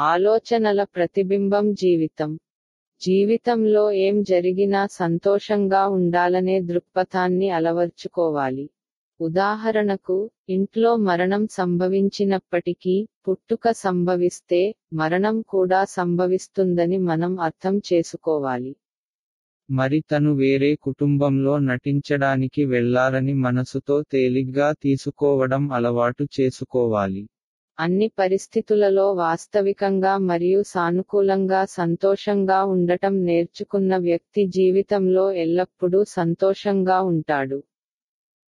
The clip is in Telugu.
ఆలోచనల ప్రతిబింబం జీవితం. జీవితంలో ఏం జరిగినా సంతోషంగా ఉండాలనే దృక్పథాన్ని అలవర్చుకోవాలి. ఉదాహరణకు ఇంట్లో మరణం సంభవించినప్పటికీ పుట్టుక సంభవిస్తే మరణం కూడా సంభవిస్తుందని మనం అర్థం చేసుకోవాలి. మరి తను వేరే కుటుంబంలో నటించడానికి వెళ్ళారని మనసుతో తేలిగ్గా తీసుకోవడం అలవాటు చేసుకోవాలి. అన్ని పరిస్థితులలో వాస్తవికంగా మరియు సానుకూలంగా సంతోషంగా ఉండటం నేర్చుకున్న వ్యక్తి జీవితంలో ఎల్లప్పుడూ సంతోషంగా ఉంటాడు.